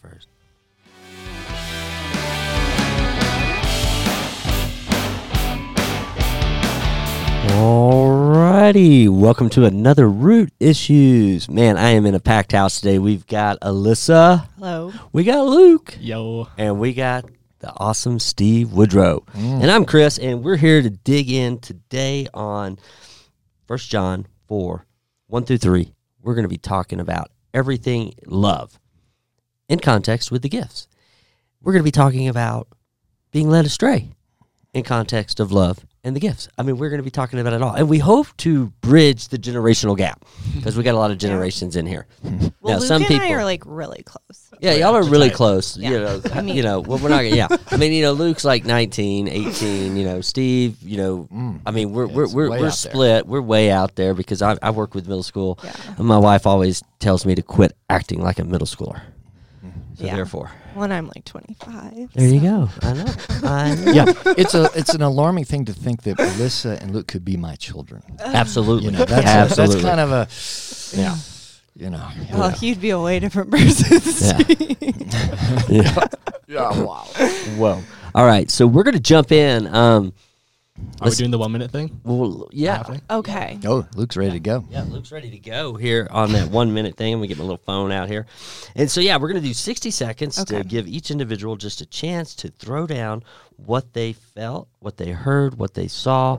first. Alrighty, welcome to another Root Issues. Man, I am in a packed house today. We've got Alyssa, Hello. we got Luke, Yo. and we got the awesome Steve Woodrow. Mm. And I'm Chris, and we're here to dig in today on First John 4 1 through 3. We're going to be talking about everything love in context with the gifts. We're going to be talking about being led astray in context of love and the gifts. I mean, we're going to be talking about it all. And we hope to bridge the generational gap because we got a lot of generations in here. Well, Now, Luke some and people I are like really close. yeah, y'all are really close. Yeah. You know, I mean- you know, well, we're not. Yeah, I mean, you know, Luke's like 19, 18. You know, Steve. You know, Mm. I mean, we're we're we're, we're out there. split. We're way out there because I I work with middle school, Yeah. and my wife always tells me to quit acting like a middle schooler. So Yeah. therefore, When I'm like 25. there you go. I know. I know. yeah, it's a it's an alarming thing to think that Alyssa and Luke could be my children. Absolutely. You know, that's, a, Absolutely. that's kind of a yeah. you know. Well, you'd be a way different person. Yeah. yeah. Yeah, wow. Whoa. All right. So we're gonna jump in. Um. Are we let's- doing the one minute thing? Well, yeah. Okay. Oh, Luke's ready to go. Yeah, Luke's ready to go here on that one minute thing. We get my little phone out here. And so, yeah, we're going to do 60 seconds to give each individual just a chance to throw down what they felt, what they heard, what they saw,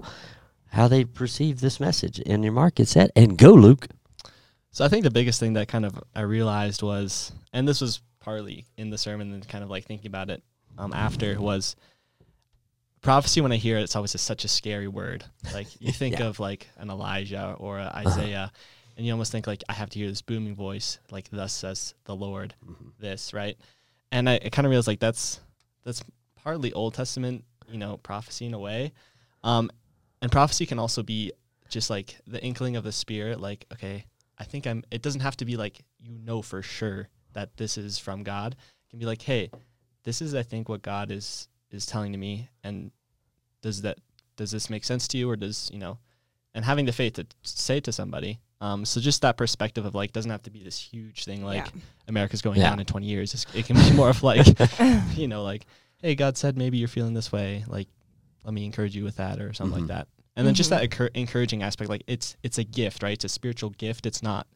how they perceived this message. in your market set. And go, Luke. So I think the biggest thing that kind of I realized was, and this was partly in the sermon and kind of like thinking about it um, after, was prophecy. When I hear it, it's always just such a scary word. Like you think Yeah. of like an Elijah or a Isaiah, and you almost think like I have to hear this booming voice, like "Thus says the Lord," this right. And I, I kind of realized like that's that's partly Old Testament, you know, prophecy in a way. Um, and prophecy can also be just like the inkling of the spirit like okay i think i'm it doesn't have to be like you know for sure that this is from god it can be like hey this is i think what god is is telling to me and does that does this make sense to you or does you know and having the faith to say to somebody um so just that perspective of like doesn't have to be this huge thing like Yeah. america's going Yeah. down in 20 years It's, it can be more of like you know like hey god said maybe you're feeling this way like let me encourage you with that or something Mhm. like that and then just Mhm. that encour- encouraging aspect like it's it's a gift right it's a spiritual gift it's not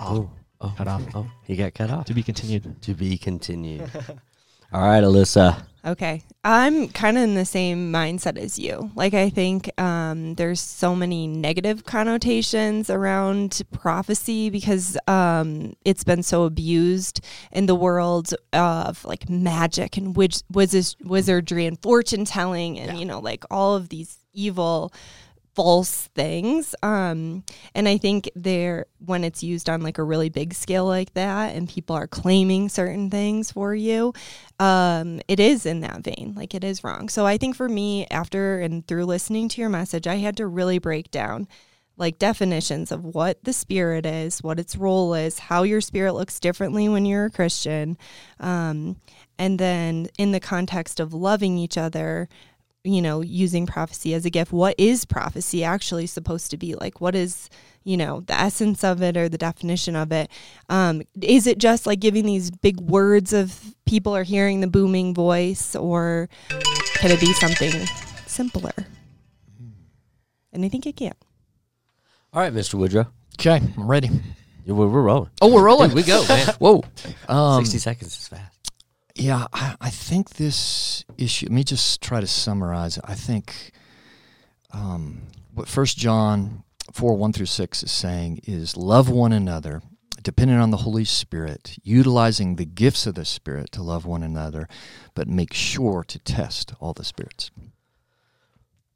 Oh, oh, Cut off. Oh, he got cut off. to be continued To be continued. All right, Alyssa. Okay. I'm kind of in the same mindset as you. Like, I think um, there's so many negative connotations around prophecy because um, it's been so abused in the world of like magic and wiz- wiz- wizardry and fortune telling and, you know, like all of these evil false things um and i think there when it's used on like a really big scale like that and people are claiming certain things for you um it is in that vein like it is wrong. So i think for me after and through listening to your message i had to really break down like definitions of what the spirit is what its role is how your spirit looks differently when you're a christian um and then in the context of loving each other you know, using prophecy as a gift. What is prophecy actually supposed to be like? What is, you know, the essence of it or the definition of it? Um, is it just like giving these big words of people are hearing the booming voice, or can it be something simpler? And I think it can. All right, Mr. Woodrow. Okay, I'm ready. Yeah, We're, we're rolling. Oh, we're rolling. Dude, we go, man. Whoa. Um, 60 seconds is fast. Yeah, I, I think this issue. Let me just try to summarize. I think um, what First John four one through six is saying is love one another, depending on the Holy Spirit, utilizing the gifts of the Spirit to love one another, but make sure to test all the spirits.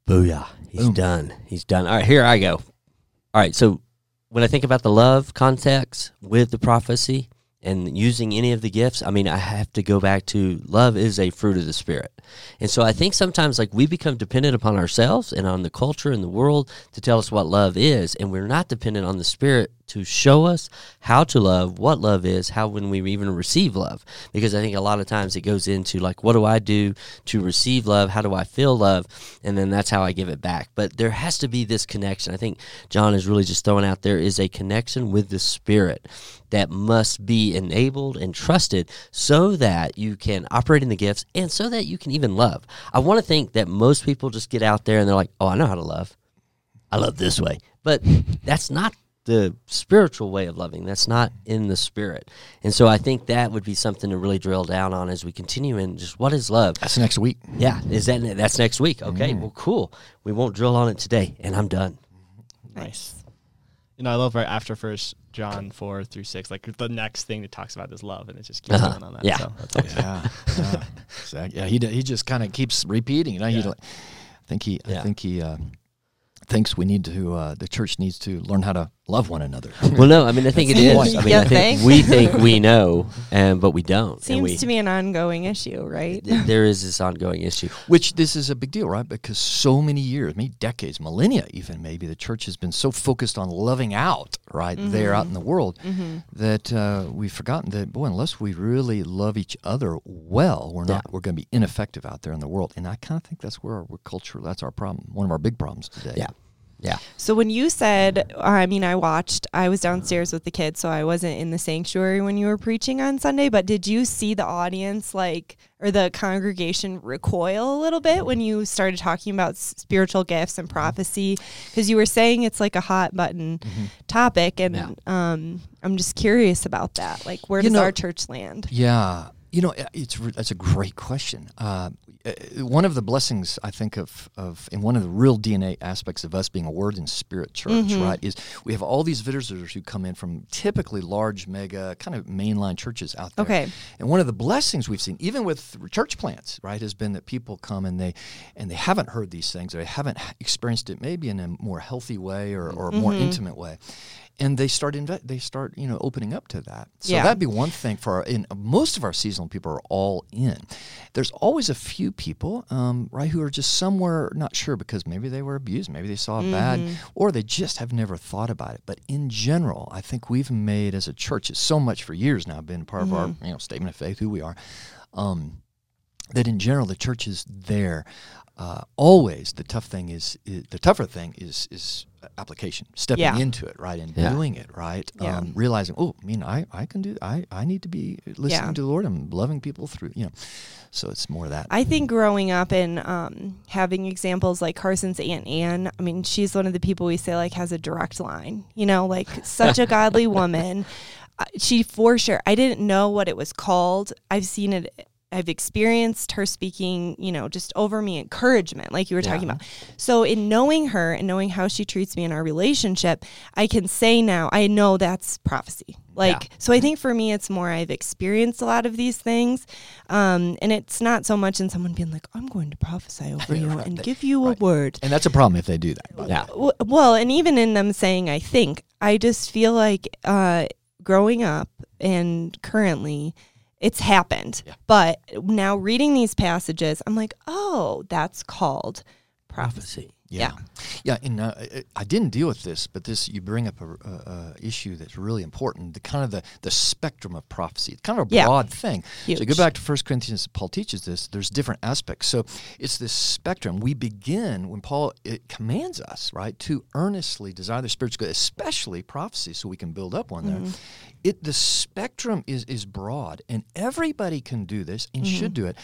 Booyah. He's Boom. done. He's done. All right, here I go. All right, so when I think about the love context with the prophecy and using any of the gifts, I mean, I have to go back to love is a fruit of the Spirit. And so I think sometimes like we become dependent upon ourselves and on the culture and the world to tell us what love is, and we're not dependent on the Spirit to show us how to love, what love is, how when we even receive love. Because I think a lot of times it goes into like, what do I do to receive love? How do I feel love? And then that's how I give it back. But there has to be this connection. I think John is really just throwing out there is a connection with the Spirit that must be enabled and trusted so that you can operate in the gifts and so that you can even love. I want to think that most people just get out there and they're like, oh, I know how to love. I love this way. But that's not the spiritual way of loving. That's not in the spirit. And so I think that would be something to really drill down on as we continue in just what is love? That's next week. Yeah, is that that's next week. Okay, well cool. We won't drill on it today and I'm done. Nice. You know, I love right after First John four through six. Like the next thing that talks about is love, and it just keeps Uh-huh. going on that. Yeah. so that's Yeah, yeah, exactly. yeah. He d- he just kind of keeps repeating. You know, he. Yeah. I think he. Yeah. I think he uh, thinks we need to. Uh, the church needs to learn how to love one another. Well, no, I mean I think it That's the is. point. I mean Yeah, I think thanks. we think we know, and but we don't. and Seems we, to be an ongoing issue, right? th- there is this ongoing issue. Which this is a big deal, right? Because so many years, maybe decades, millennia, even maybe the church has been so focused on loving out, right there out in the world, Mm-hmm. that uh, we've forgotten that boy, unless we really love each other well, we're not. Yeah. We're going to be ineffective out there in the world. And I kind of think that's where our culture. That's our problem. One of our big problems today. Yeah. Yeah. So when you said, uh, I mean, I watched, I was downstairs with the kids, so I wasn't in the sanctuary when you were preaching on Sunday, but did you see the audience like, or the congregation recoil a little bit when you started talking about spiritual gifts and mm-hmm. prophecy? Because you were saying it's like a hot button mm-hmm. topic, and Yeah. um, I'm just curious about that. Like, where You does know- our church land? Yeah, you know, it's that's a great question. Uh, uh, one of the blessings I think of of and one of the real DNA aspects of us being a Word and Spirit church, right, is we have all these visitors who come in from typically large, mega, kind of mainline churches out there. Okay. And one of the blessings we've seen, even with church plants, right, has been that people come and they and they haven't heard these things, or they haven't experienced it maybe in a more healthy way or, or a more intimate way, and they start inve- they start you know opening up to that. So Yeah. that'd be one thing for our, in most of our seasonal people are all in. There's always a few people, um, right, who are just somewhere not sure because maybe they were abused, maybe they saw it bad, or they just have never thought about it. But in general, I think we've made as a church, it's so much for years now been part of our you know statement of faith, who we are. Um, that in general the church is there. Uh, always the tough thing is, is the tougher thing is is application, stepping Yeah. into it, right, and Yeah. doing it, right, Yeah. um, realizing, oh, I mean, I, I can do, I, I need to be listening Yeah. to the Lord. I'm loving people through, you know. So it's more that. I think growing up and um, having examples like Carson's Aunt Anne, I mean, she's one of the people we say like has a direct line, you know, like such a godly woman. Uh, she for sure, I didn't know what it was called. I've seen it. I've experienced her speaking, you know, just over me encouragement, like you were talking about. So, in knowing her and knowing how she treats me in our relationship, I can say now, I know that's prophecy. Like, so I think for me, it's more I've experienced a lot of these things. Um, and it's not so much in someone being like, I'm going to prophesy over you Right. and give you a word. and that's a problem if they do that. Yeah. Well, and even in them saying, I think, I just feel like uh, growing up and currently, it's happened. Yeah. But now reading these passages, I'm like, oh, that's called prophecy. Yeah, yeah, and uh, I- didn't deal with this, but this you bring up a, a, a issue that's really important. The kind of the, the spectrum of prophecy, it's kind of a Yeah. broad thing. So go back to First Corinthians, Paul teaches this. There's different aspects. So it's this spectrum. We begin when Paul it commands us right to earnestly desire the spiritual good, especially prophecy, so we can build up one there. It the spectrum is is broad, and everybody can do this and should do it.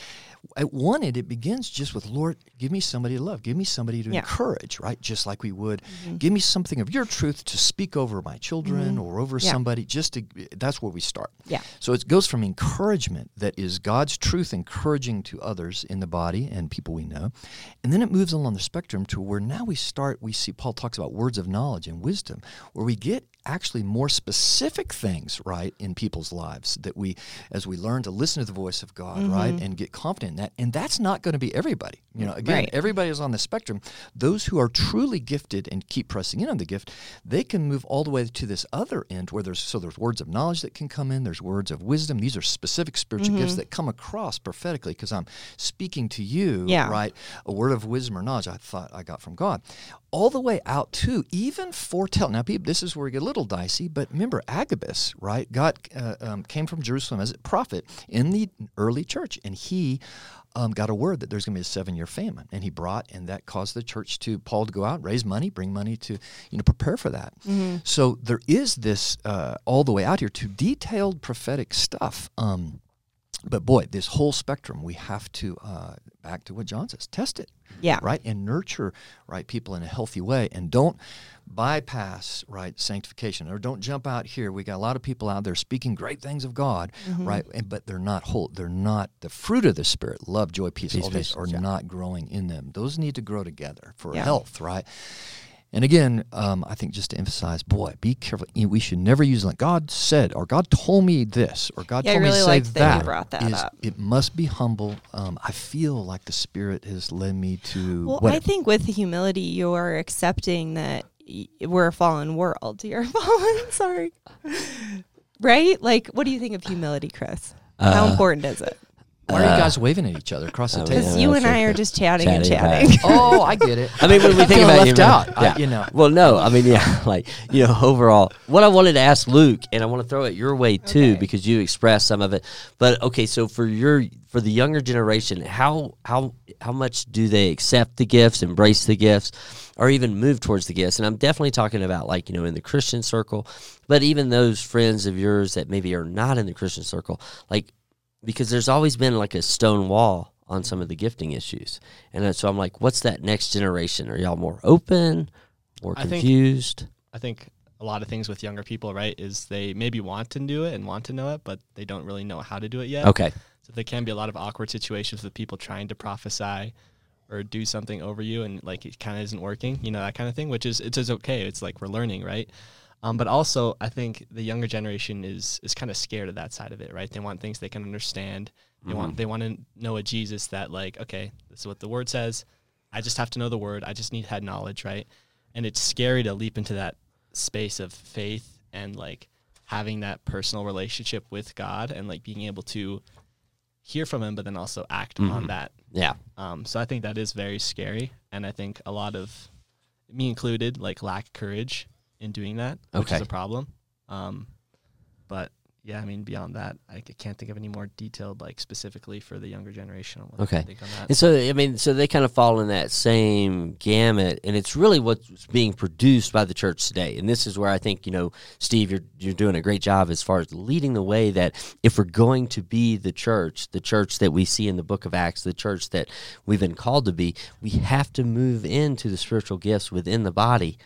At one end, it begins just with Lord, give me somebody to love, give me somebody to Yeah. encourage, right? Just like we would, mm-hmm. give me something of your truth to speak over my children mm-hmm. or over Yeah. somebody. Just to that's where we start. Yeah. So it goes from encouragement that is God's truth encouraging to others in the body and people we know. And then it moves along the spectrum to where now we start, we see Paul talks about words of knowledge and wisdom, where we get actually more specific things, right, in people's lives that we, as we learn to listen to the voice of God, right, mm-hmm. and get confident in that. And that's not going to be everybody. You know, again, Right. everybody is on the spectrum. Those who are truly gifted and keep pressing in on the gift, they can move all the way to this other end where there's so there's words of knowledge that can come in, there's words of wisdom. These are specific spiritual gifts mm-hmm. that come across prophetically because I'm speaking to you, Yeah. right? A word of wisdom or knowledge I thought I got from God. All the way out to even foretell. Now, people, this is where we get a little little dicey, but remember Agabus, right? God uh, um, came from Jerusalem as a prophet in the early church, and he um, got a word that there's going to be a seven year famine, and he brought, and that caused the church to Paul to go out, raise money, bring money to you know prepare for that. Mm-hmm. So there is this uh, all the way out here to detailed prophetic stuff. Um, but boy, this whole spectrum, we have to uh, back to what John says: test it, Yeah. right, and nurture right people in a healthy way, and don't bypass right sanctification or don't jump out here. We got a lot of people out there speaking great things of God, Mm-hmm. right, and, but they're not whole. They're not the fruit of the spirit: love, joy, peace. Peace, all these are yeah. not growing in them. Those need to grow together for Yeah. health, right? And again, um, I think just to emphasize, boy, be careful. You know, we should never use like God said or God told me this or God Yeah, I told really me to liked say that you that. brought that is- up. It must be humble. Um, I feel like the Spirit has led me to. Well, what I think with humility, you're accepting that y- we're a fallen world. You're fallen. Sorry. Right? Like, what do you think of humility, Chris? How Uh, important is it? Why are you guys uh, waving at each other across the uh, table? Because you and I are just chatting, and Chatting chatting. oh, I get it. I mean, when we think about left humility- out, I- you know. Well, no, I mean, yeah, like you know, overall, what I wanted to ask Luke, and I want to throw it your way too, Okay. because you expressed some of it. But okay, so for your for the younger generation, how how how much do they accept the gifts, embrace the gifts, or even move towards the gifts? And I'm definitely talking about like you know in the Christian circle, but even those friends of yours that maybe are not in the Christian circle, like because there's always been like a stone wall on some of the gifting issues. And uh, so I'm like, what's that next generation? Are y'all more open, more I think- confused? I think a lot of things with younger people, right, is they maybe want to do it and want to know it, but they don't really know how to do it yet. Okay. So there can be a lot of awkward situations with people trying to prophesy or do something over you and like it kind of isn't working, you know, that kind of thing, which is it's is okay. It's like we're learning, right? Um, but also, I think the younger generation is is kind of scared of that side of it, right? They want things they can understand. They want they want to know a Jesus that like, okay, this is what the word says. I just have to know the word. I just need head knowledge, right? And it's scary to leap into that space of faith and like having that personal relationship with God and like being able to hear from him, but then also act on that. Yeah. Um, so I think that is very scary, and I think a lot of me included like lack courage in doing that, which is a problem. Um, but yeah, I mean beyond that, I can't think of any more detailed like specifically for the younger generation. Okay. Think on that. And so, I mean, so they kind of fall in that same gamut, and it's really what's being produced by the church today. And this is where I think, you know, Steve, you're you're doing a great job as far as leading the way. That if we're going to be the church, the church that we see in the Book of Acts, the church that we've been called to be, we have to move into the spiritual gifts within the body.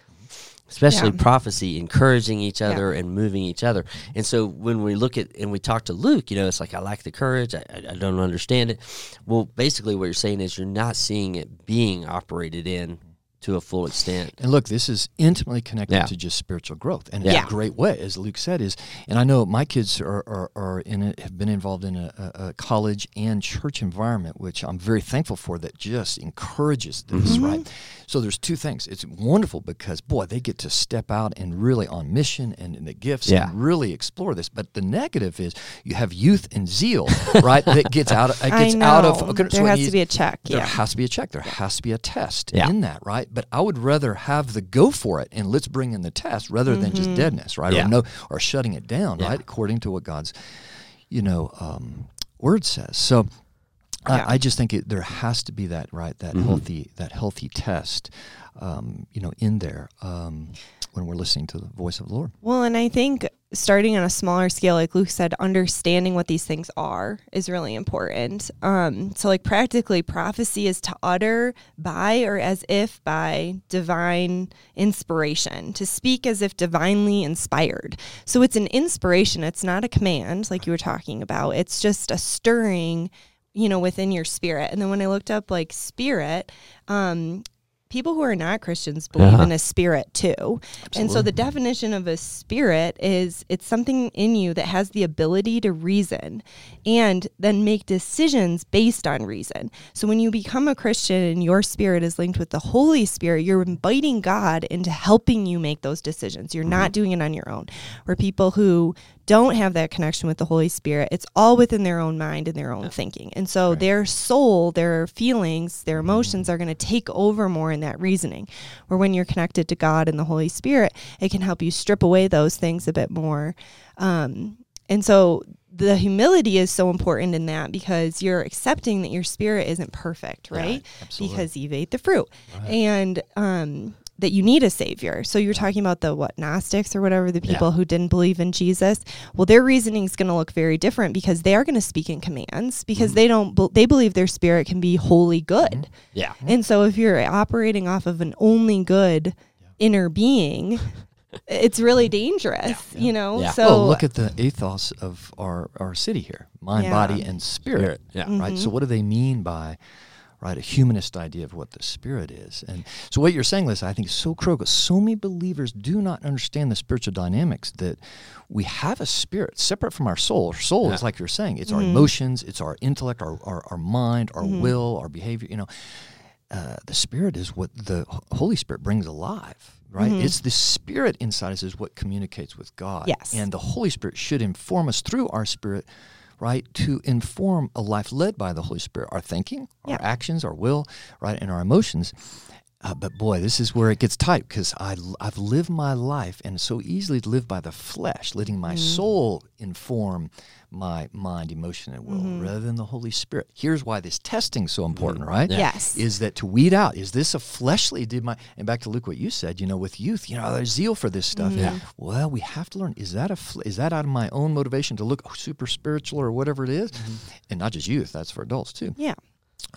Especially Yeah. prophecy, encouraging each other and moving each other. And so when we look at and we talk to Luke, you know, it's like I lack the courage. I, I don't understand it. Well, basically, what you're saying is you're not seeing it being operated in to a full extent. And look, this is intimately connected Yeah. to just spiritual growth, and Yeah. in a great way, as Luke said. Is and I know my kids are are, are in it, have been involved in a, a, a college and church environment, which I'm very thankful for. That just encourages this, mm-hmm. right? So there's two things. It's wonderful because boy, they get to step out and really on mission and, and the gifts Yeah. and really explore this. But the negative is you have youth and zeal, right? That gets out. Of, it I gets know. out of. okay, there it has needs- to be a check. there Yeah. has to be a check. There has to be a test Yeah. in that, right? But I would rather have the go for it and let's bring in the test rather than just deadness, right? Yeah. Or no, or shutting it down, Yeah. right? According to what God's, you know, um, word says. So. Yeah. I, I just think it, there has to be that right that healthy that healthy test, um, you know, in there um, when we're listening to the voice of the Lord. Well, and I think starting on a smaller scale, like Luke said, understanding what these things are is really important. Um, so, like, practically, prophecy is to utter by or as if by divine inspiration, to speak as if divinely inspired. So, it's an inspiration, it's not a command, like you were talking about. It's just a stirring, you know, within your spirit. And then when I looked up, like, spirit, um, people who are not Christians believe Uh-huh. in a spirit too. And so the definition of a spirit is it's something in you that has the ability to reason and then make decisions based on reason. So when you become a Christian and your spirit is linked with the Holy Spirit, you're inviting God into helping you make those decisions. You're not doing it on your own. Where people who don't have that connection with the Holy Spirit, it's all within their own mind and their own thinking. And so Right. their soul, their feelings, their emotions are going to take over more in that reasoning. Where when you're connected to God and the Holy Spirit, it can help you strip away those things a bit more. Um, and so the humility is so important in that because you're accepting that your spirit isn't perfect, right? absolutely. Because you've ate the fruit. Right. And um, that you need a savior. So you're talking about the what Gnostics or whatever the Yeah. people who didn't believe in Jesus. Well, their reasoning is going to look very different because they are going to speak in commands because mm-hmm. they don't bel they believe their spirit can be wholly mm-hmm. good. Yeah. And so if you're operating off of an only good inner being, it's really dangerous, you know? Yeah. So well, look at the ethos of our, our city here mind, Yeah. body, and spirit. Yeah. Right. So, mm-hmm. what do they mean by right a humanist idea of what the spirit is? And so, what you're saying, Liz, I think is so critical. So many believers do not understand the spiritual dynamics that we have a spirit separate from our soul. Our soul is like you're saying; it's our mm-hmm. emotions, it's our intellect, our our, our mind, our mm-hmm. will, our behavior. You know, uh, the spirit is what the Holy Spirit brings alive, right? Mm-hmm. It's the spirit inside us is what communicates with God. Yes. And the Holy Spirit should inform us through our spirit, right? To inform a life led by the Holy Spirit, our thinking, our actions, our will, right? And our emotions. Uh, but boy, this is where it gets tight because I've lived my life and so easily to live by the flesh, letting my soul inform my mind, emotion, and will mm-hmm. rather than the Holy Spirit. Here's why this testing's so important, mm-hmm. right? Yeah. yes. is that to weed out is this a fleshly did my and back to luke what you said you know with youth you know there's zeal for this stuff Yeah. well we have to learn is that a is that out of my own motivation to look oh, super spiritual or whatever it is? and not just youth that's for adults too yeah.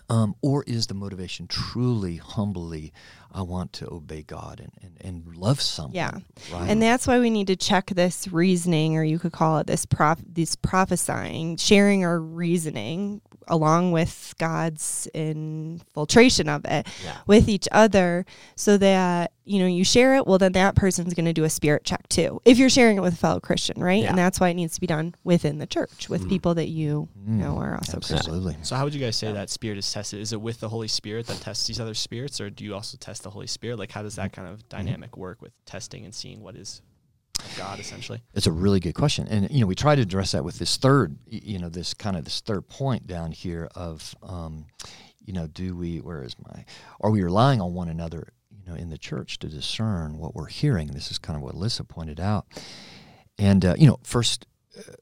Um, or is the motivation truly humbly i want to obey god and, and, and love someone Yeah. right And that's why we need to check this reasoning, or you could call it this prof- this prophesying, sharing our reasoning along with God's infiltration of it Yeah. with each other, so that you know you share it. Well, then that person's going to do a spirit check too, if you're sharing it with a fellow Christian, right? Yeah. And that's why it needs to be done within the church with people that you Mm. know are also Christian. absolutely So how would you guys say that spirit is tested? Is it with the Holy Spirit that tests these other spirits, or do you also test the Holy Spirit? Like how does that kind of dynamic work with testing and seeing what is of God essentially? It's a really good question, and you know we try to address that with this third, you know, this kind of this third point down here of, um, you know, do we? Where is my? Are we relying on one another, you know, in the church to discern what we're hearing? This is kind of what Lissa pointed out, and uh, you know, first.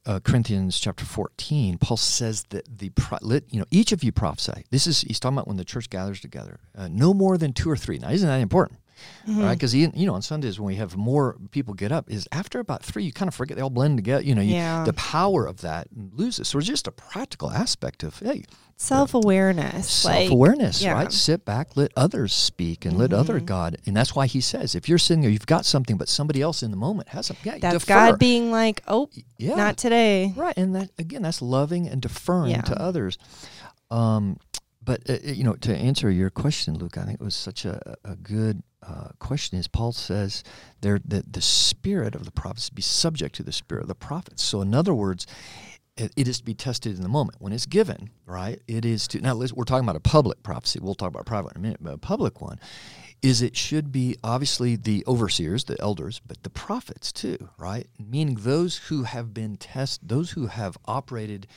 Uh, Corinthians chapter 14, Paul says that the pro- lit, you know each of you prophesy. This is he's talking about when the church gathers together, uh, no more than two or three. Now, isn't that important? Mm-hmm. right? Because you know, on Sundays when we have more people get up, is after about three, you kind of forget they all blend together. You know, you, Yeah. the power of that loses. So it's just a practical aspect of hey, Self awareness, self awareness, yeah. right? Sit back, let others speak, and let Mm-hmm. other God. And that's why he says, if you're sitting there, you've got something, but somebody else in the moment has something. Yeah, That's defer. God being like, oh, yeah, not today. Right, and that again, that's loving and deferring Yeah. to others. Um, but uh, you know, to answer your question, Luke, I think it was such a, a good uh, question. Is Paul says there that the spirit of the prophets be subject to the spirit of the prophets. So, in other words. It, it is to be tested in the moment when it's given, right? It is to now. We're talking about a public prophecy. We'll talk about private in a minute, but a public one is it should be obviously the overseers, the elders, but the prophets too, right? Meaning those who have been tested, those who have operated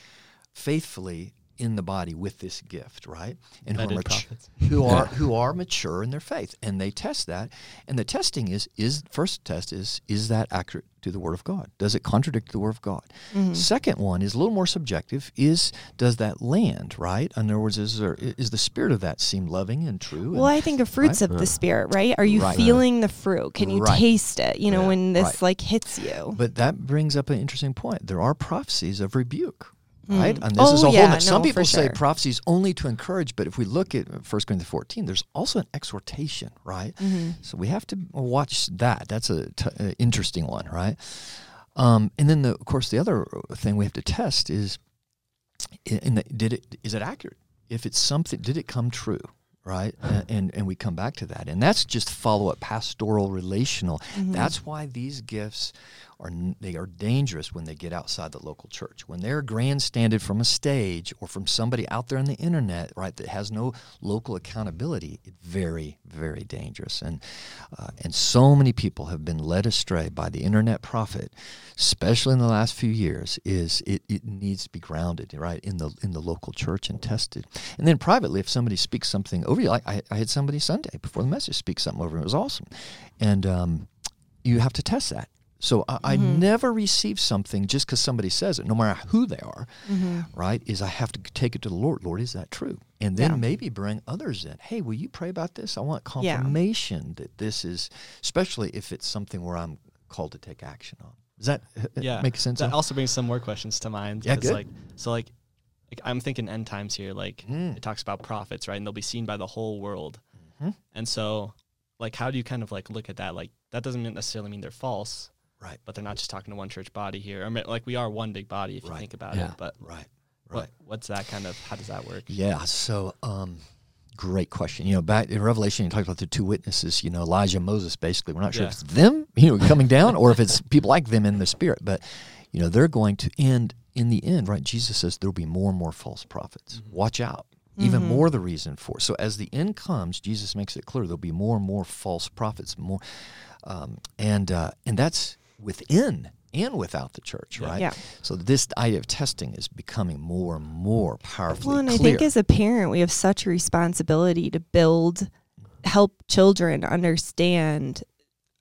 faithfully in the body with this gift, right? And who are, Vetted mat- who are who are mature in their faith, and they test that. And the testing is is first test is is that accurate to the Word of God? Does it contradict the Word of God? Mm-hmm. Second one is a little more subjective. Is does that land right? In other words, is there is the spirit of that seem loving and true? Well, and- I think of fruits right? of the spirit, right? Are you Right. feeling the fruit? Can you Right. taste it? You know, Yeah. when this Right. like hits you. But that brings up an interesting point. There are prophecies of rebuke, right? And this Oh, is a whole. yeah, nother- some people for say sure. prophecies only to encourage, but if we look at 1 Corinthians 14, there's also an exhortation, right? Mm-hmm. So we have to watch that. That's a t- uh, interesting one, right? Um, and then, the, of course, the other thing we have to test is, in the, did it is it accurate? If it's something, did it come true? right? and, and and we come back to that, and that's just follow up pastoral relational. That's why these gifts are they are dangerous when they get outside the local church. When they're grandstanded from a stage or from somebody out there on the internet, right, that has no local accountability, it's very very dangerous. And uh, and so many people have been led astray by the internet prophet, especially in the last few years. Is it, it needs to be grounded right in the in the local church and tested. And then privately, if somebody speaks something over you, like I, I had somebody Sunday before the message speak something over me, it was awesome, and um, you have to test that. So I, I never receive something just because somebody says it, no matter who they are. Right? Is I have to take it to the Lord. Lord, is that true? And then Yeah. maybe bring others in. Hey, will you pray about this? I want Yeah. confirmation that this is, especially if it's something where I'm called to take action on. Does that yeah make sense? that Al? also brings some more questions to mind Yeah, 'cause, good. like so like, like i'm thinking end times here like Mm. it talks about prophets right and they'll be seen by the whole world Mhm. and so like how do you kind of like look at that like that doesn't necessarily mean they're false Right. but they're not just talking to one church body here i mean like we are one big body if you think about Yeah. it but Right. what, Right. what's that kind of how does that work Yeah. So, um, great question. You know, back in Revelation, you talk about the two witnesses. You know, Elijah, and Moses. Basically, we're not sure Yeah. if it's them, you know, coming down, or if it's people like them in the spirit. But you know, they're going to end in the end, right? Jesus says there'll be more and more false prophets. Watch out. Even more the reason for. So as the end comes, Jesus makes it clear there'll be more and more false prophets. More, um, and uh, and that's within and without the church, right? Yeah. So this idea of testing is becoming more and more powerful. Well, and I think as a parent, we have such a responsibility to build, help children understand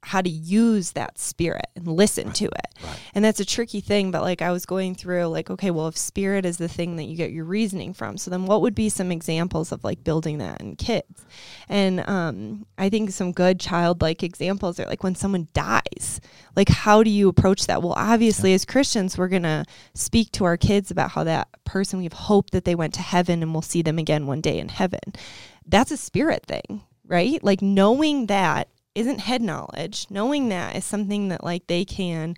how to use that spirit and listen to it. Right. And that's a tricky thing, but like I was going through like okay, well if spirit is the thing that you get your reasoning from, so then what would be some examples of like building that in kids? And um I think some good childlike examples are like when someone dies. Like how do you approach that? Well, obviously as Christians, we're going to speak to our kids about how that person we have hope that they went to heaven and we'll see them again one day in heaven. That's a spirit thing, right? Like knowing that isn't head knowledge. Knowing that is something that like they can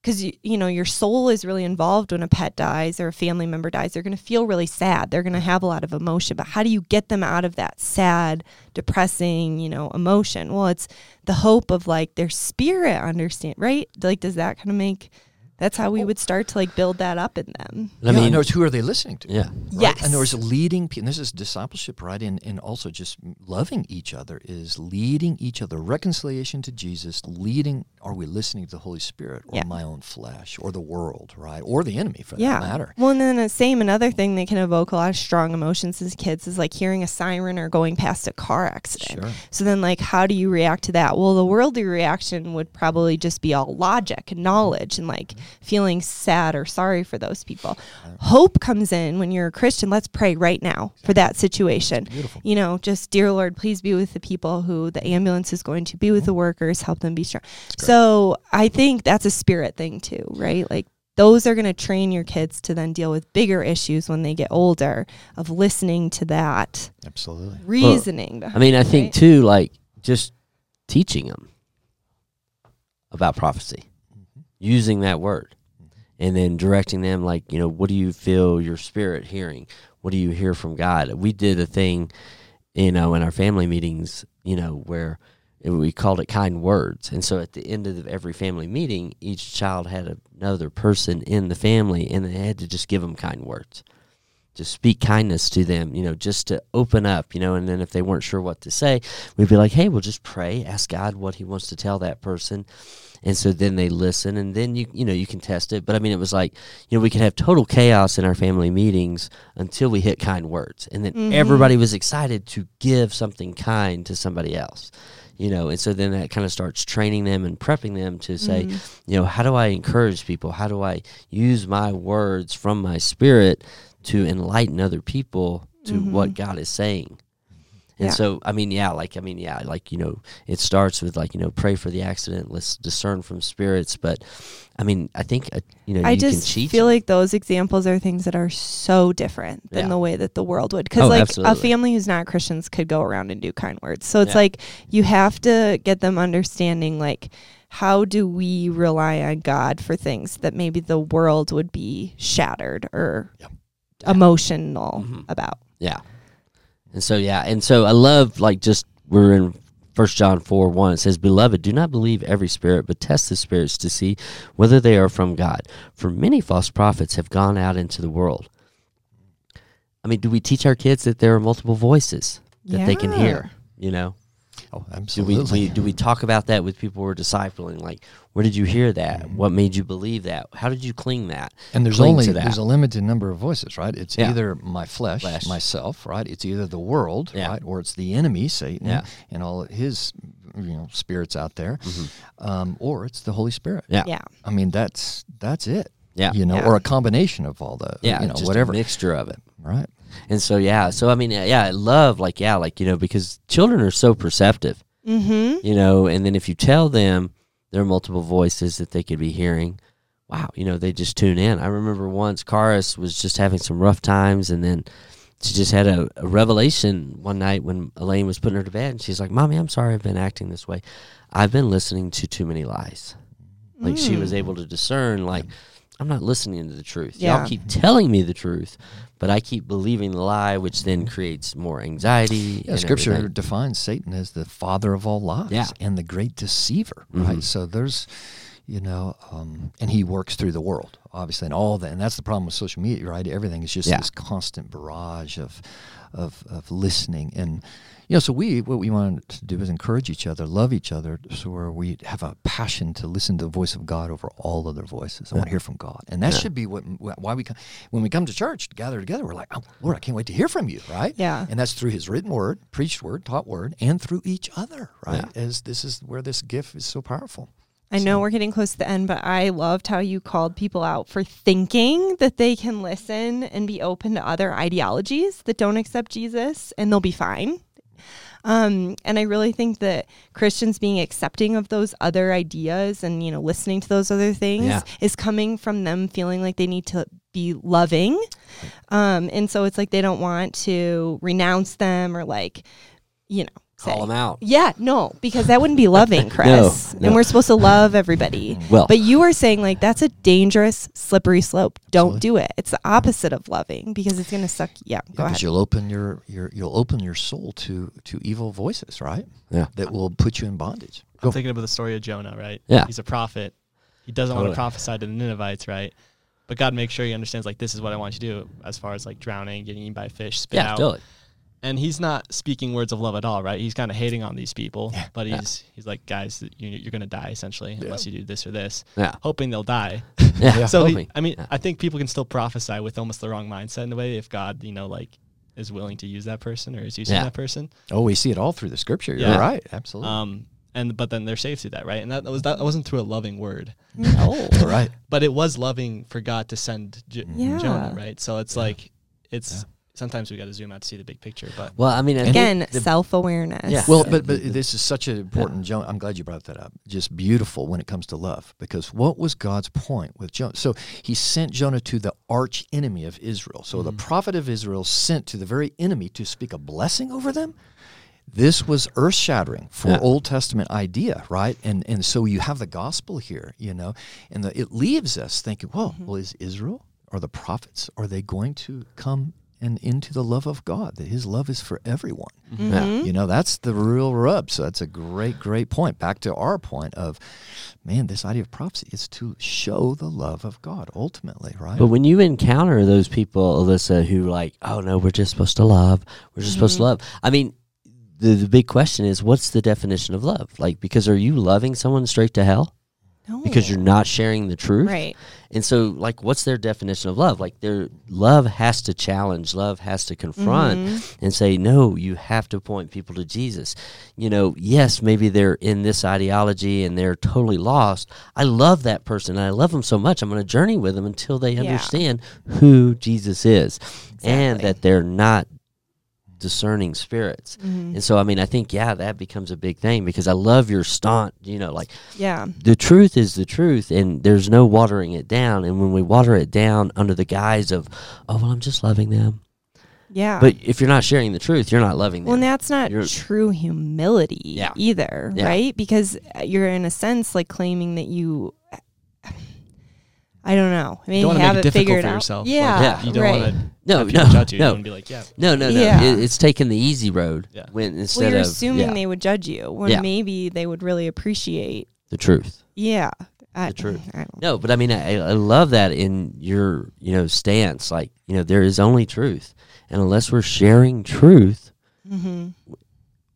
because you, you know your soul is really involved when a pet dies or a family member dies. They're going to feel really sad. They're going to have a lot of emotion. But how do you get them out of that sad depressing you know emotion? Well it's the hope of like their spirit understand right? Like does that kind of make that's how we would start to like build that up in them I yeah, mean, in other words, who are they listening to? yeah. Right? Yes. And there was leading, pe- and this is discipleship, right? And, and also just loving each other is leading each other, reconciliation to Jesus, leading, are we listening to the Holy Spirit or Yeah. my own flesh or the world, right? Or the enemy for yeah that matter. well and then the same another thing that can evoke a lot of strong emotions as kids is like hearing a siren or going past a car accident Sure. So then, like, how do you react to that? Well, the worldly reaction would probably just be all logic and knowledge and like mm-hmm. Feeling sad or sorry for those people. Hope comes in when you're a Christian. Let's pray right now for that situation. Beautiful. You know, just dear Lord, please be with the people who the ambulance is going to be with the workers, help them be strong. So I think that's a spirit thing too, right? Like those are going to train your kids to then deal with bigger issues when they get older of listening to that Absolutely. reasoning. I mean, I think right? too, like just teaching them about prophecy, Mm-hmm. Using that word, mm-hmm. and then directing them, like, you know, what do you feel your spirit hearing? What do you hear from God? We did a thing, you know, in our family meetings, you know, where we called it kind words. And so at the end of every family meeting, each child had another person in the family, and they had to just give them kind words just speak kindness to them, you know, just to open up, you know, and then if they weren't sure what to say, we'd be like, hey, we'll just pray, ask God what He wants to tell that person. And so then they listen, and then you, you know, you can test it. But I mean, it was like, you know, we could have total chaos in our family meetings until we hit kind words. And then mm-hmm. everybody was excited to give something kind to somebody else you know. And so then that kind of starts training them and prepping them to say mm-hmm. you know how do i encourage people? How do i use my words from my spirit to enlighten other people to what mm-hmm. god is saying and Yeah. so i mean yeah like i mean yeah like you know it starts with like you know pray for the accident let's discern from spirits but i mean i think uh, you know I you can just feel like those examples are things that are so different than Yeah. the way that the world would. Because Oh, like absolutely. a family who's not Christians could go around and do kind words. So it's Yeah. like you have to get them understanding like how do we rely on God for things that maybe the world would be shattered or emotional Mhm. about. yeah And so yeah, and so I love like just we're in First John four one. It says, "Beloved, do not believe every spirit, but test the spirits to see whether they are from God. For many false prophets have gone out into the world." I mean, do we teach our kids that there are multiple voices that they can hear? You know, Oh, do absolutely. we, we do we talk about that with people we're discipling? Like, where did you hear that? What made you believe that? How did you cling that? And there's cling only to that. there's a limited number of voices, right? It's Yeah. either my flesh, Flesh. myself, right? It's either the world, Yeah. right, or it's the enemy, Satan, Yeah. and all his you know spirits out there, um, or it's the Holy Spirit. Yeah. Yeah. I mean that's that's it. Yeah. you know, Yeah. or a combination of all the Yeah, you know, just whatever, a mixture of it. Right? And so yeah, so I mean yeah, I love like yeah, like you know because children are so perceptive, Mm-hmm. you know, and then if you tell them there are multiple voices that they could be hearing, wow, you know, they just tune in. I remember once Karis was just having some rough times and then she just had a, a revelation one night when Elaine was putting her to bed and she's like, "Mommy, I'm sorry I've been acting this way. I've been listening to too many lies." Like she was able to discern like I'm not listening to the truth. Yeah. Y'all keep telling me the truth, but I keep believing the lie, which then creates more anxiety. Yeah, and Scripture everything. defines Satan as the father of all lies Yeah. and the great deceiver, Mhm. right? So there's, you know, um, and he works through the world, obviously, and all that. And that's the problem with social media, right? Everything is just Yeah. this constant barrage of, of, of listening. And, you know, so we, what we want to do is encourage each other, love each other, so where we have a passion to listen to the voice of God over all other voices. I want to hear from God. And that Yeah. should be what, why we come, when we come to church, gather together, we're like, oh, Lord, I can't wait to hear from you, right? Yeah. And that's through his written word, preached word, taught word, and through each other, right? As this is where this gift is so powerful. I know we're getting close to the end, but I loved how you called people out for thinking that they can listen and be open to other ideologies that don't accept Jesus and they'll be fine. Um, and I really think that Christians being accepting of those other ideas and, you know, listening to those other things Yeah. is coming from them feeling like they need to be loving. Um, and so it's like they don't want to renounce them or like, you know, Call say- them out. yeah, no, because that wouldn't be loving, Chris. no. And we're supposed to love everybody. Well, But you were saying like that's a dangerous, slippery slope. Don't Absolutely. do it. It's the opposite of loving because it's gonna suck. Yeah, go Because ahead. you'll open your, your you'll open your soul to to evil voices, right? Yeah. That will put you in bondage. I'm thinking about the story of Jonah, right? Yeah. He's a prophet. He doesn't want to prophesy to the Ninevites, right? But God makes sure he understands, like, this is what I want you to do as far as like drowning, getting eaten by a fish, spit yeah, out. totally. And he's not speaking words of love at all, right? He's kind of hating on these people, Yeah. but Yeah. he's he's like, guys, you, you're going to die essentially unless you do this or this, Yeah. hoping they'll die. Yeah. so he. I mean, Yeah. I think people can still prophesy with almost the wrong mindset in a way if God, you know, like is willing to use that person or is using Yeah. that person. Oh, we see it all through the scripture. You're Yeah. right. Absolutely. Um, and but then they're saved through that, right? And that was that wasn't through a loving word, No. Right. but it was loving for God to send J- Yeah. Jonah, right? So it's like it's sometimes we got to zoom out to see the big picture, but Well, I mean, Again, self awareness. Yeah. Well, but but this is such an important. Jonah, I'm glad you brought that up. Just beautiful when it comes to love, because what was God's point with Jonah? So He sent Jonah to the arch enemy of Israel. So the mm-hmm. prophet of Israel sent to the very enemy to speak a blessing over them. This was earth shattering for Yeah. Old Testament idea, right? And and so you have the gospel here, you know, and the, it leaves us thinking, well, mm-hmm. well, is Israel or the prophets are they going to come and into the love of God? That His love is for everyone. Mm-hmm. yeah. You know, that's the real rub. So that's a great, great point. Back to our point of, man, this idea of prophecy is to show the love of God ultimately, right? But when you encounter those people, Alyssa, who like, oh no, we're just supposed to love. We're just supposed to mm-hmm. love. I mean, the the big question is, what's the definition of love? Like, because are you loving someone straight to hell no. because you're not sharing the truth? right. And so, like, what's their definition of love? Like, their love has to challenge, love has to confront Mm-hmm. and say, no, you have to point people to Jesus. You know, yes, maybe they're in this ideology and they're totally lost. I love that person and I love them so much. I'm going to journey with them until they Yeah. understand who Jesus is and that they're not discerning spirits. Mhm. And so, I mean, I think, yeah, that becomes a big thing because I love your staunch, you know, like, Yeah. the truth is the truth and there's no watering it down and when we water it down under the guise of oh well i'm just loving them Yeah. but if you're not sharing the truth you're not loving Well, them and that's not You're- true humility Yeah. either, Yeah. right? Because you're in a sense like claiming that you. I don't know. Maybe don't wanna have make it it difficult figured for out. yourself. Like, Yeah, Yeah. you don't right. want to No, have no, judge you. no. You want to be like, yeah, No, no, no. Yeah. It, it's taking the easy road Yeah. when well, instead you're of assuming yeah, they would judge you when Yeah. maybe they would really appreciate. the truth. Yeah, I, The truth. I don't. No, but I mean, I, I love that in your you know stance. Like you know, there is only truth, and unless we're sharing truth, Mm-hmm.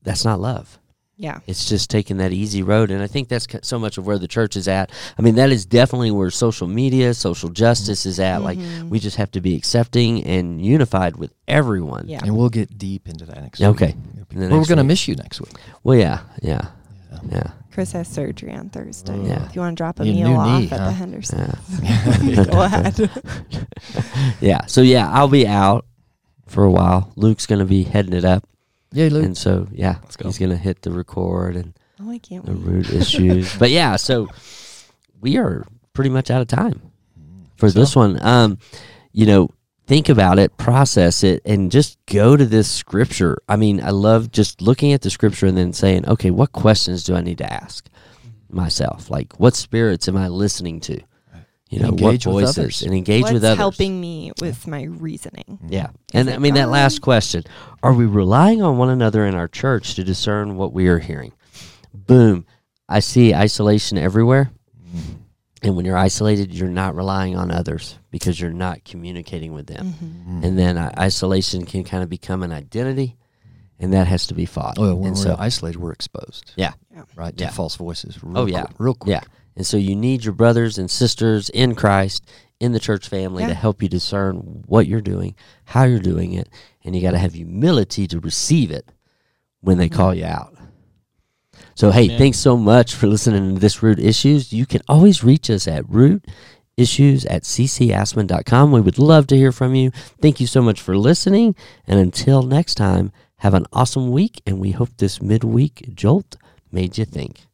that's not love. Yeah. It's just taking that easy road, and I think that's so much of where the church is at. I mean, that is definitely where social media, social justice is at. Like Mhm. we just have to be accepting and unified with everyone. Yeah. And we'll get deep into that next Okay. week. Okay. Well, we're going to miss you next week. Well, yeah, yeah, Yeah. yeah. Chris has surgery on Thursday. Yeah. If you want to drop a Your meal new off knee, at huh? the Henderson, Yeah. go ahead. yeah. So yeah, I'll be out for a while. Luke's gonna be heading it up, Yeah, Luke. and so yeah, Let's go. he's gonna hit the record and Oh, I can't the wait. root issues. But yeah, so we are pretty much out of time for this one. Um, you know, think about it, process it, and just go to this scripture. I mean, I love just looking at the scripture and then saying, okay, what questions do I need to ask myself? Like, what spirits am I listening to? You know, Engage what with voices others. and engage What's with others. helping me with my reasoning? Yeah. And I mean, that last question Are we relying on one another in our church to discern what we are hearing? Boom. I see isolation everywhere. And when you're isolated, you're not relying on others because you're not communicating with them. Mm-hmm. And then uh, isolation can kind of become an identity, and that has to be fought. Oh, when and we're so, isolated, we're exposed. yeah. Right? To Yeah. false voices. Real Oh, yeah. quick, real quick. Yeah. And so you need your brothers and sisters in Christ, in the church family, to help you discern what you're doing, how you're doing it, and you got to have humility to receive it when they Mhm. call you out. So, hey, Amen. thanks so much for listening to this Root Issues. You can always reach us at root issues at ccasman.com. We would love to hear from you. Thank you so much for listening. And until next time, have an awesome week. And we hope this midweek jolt made you think.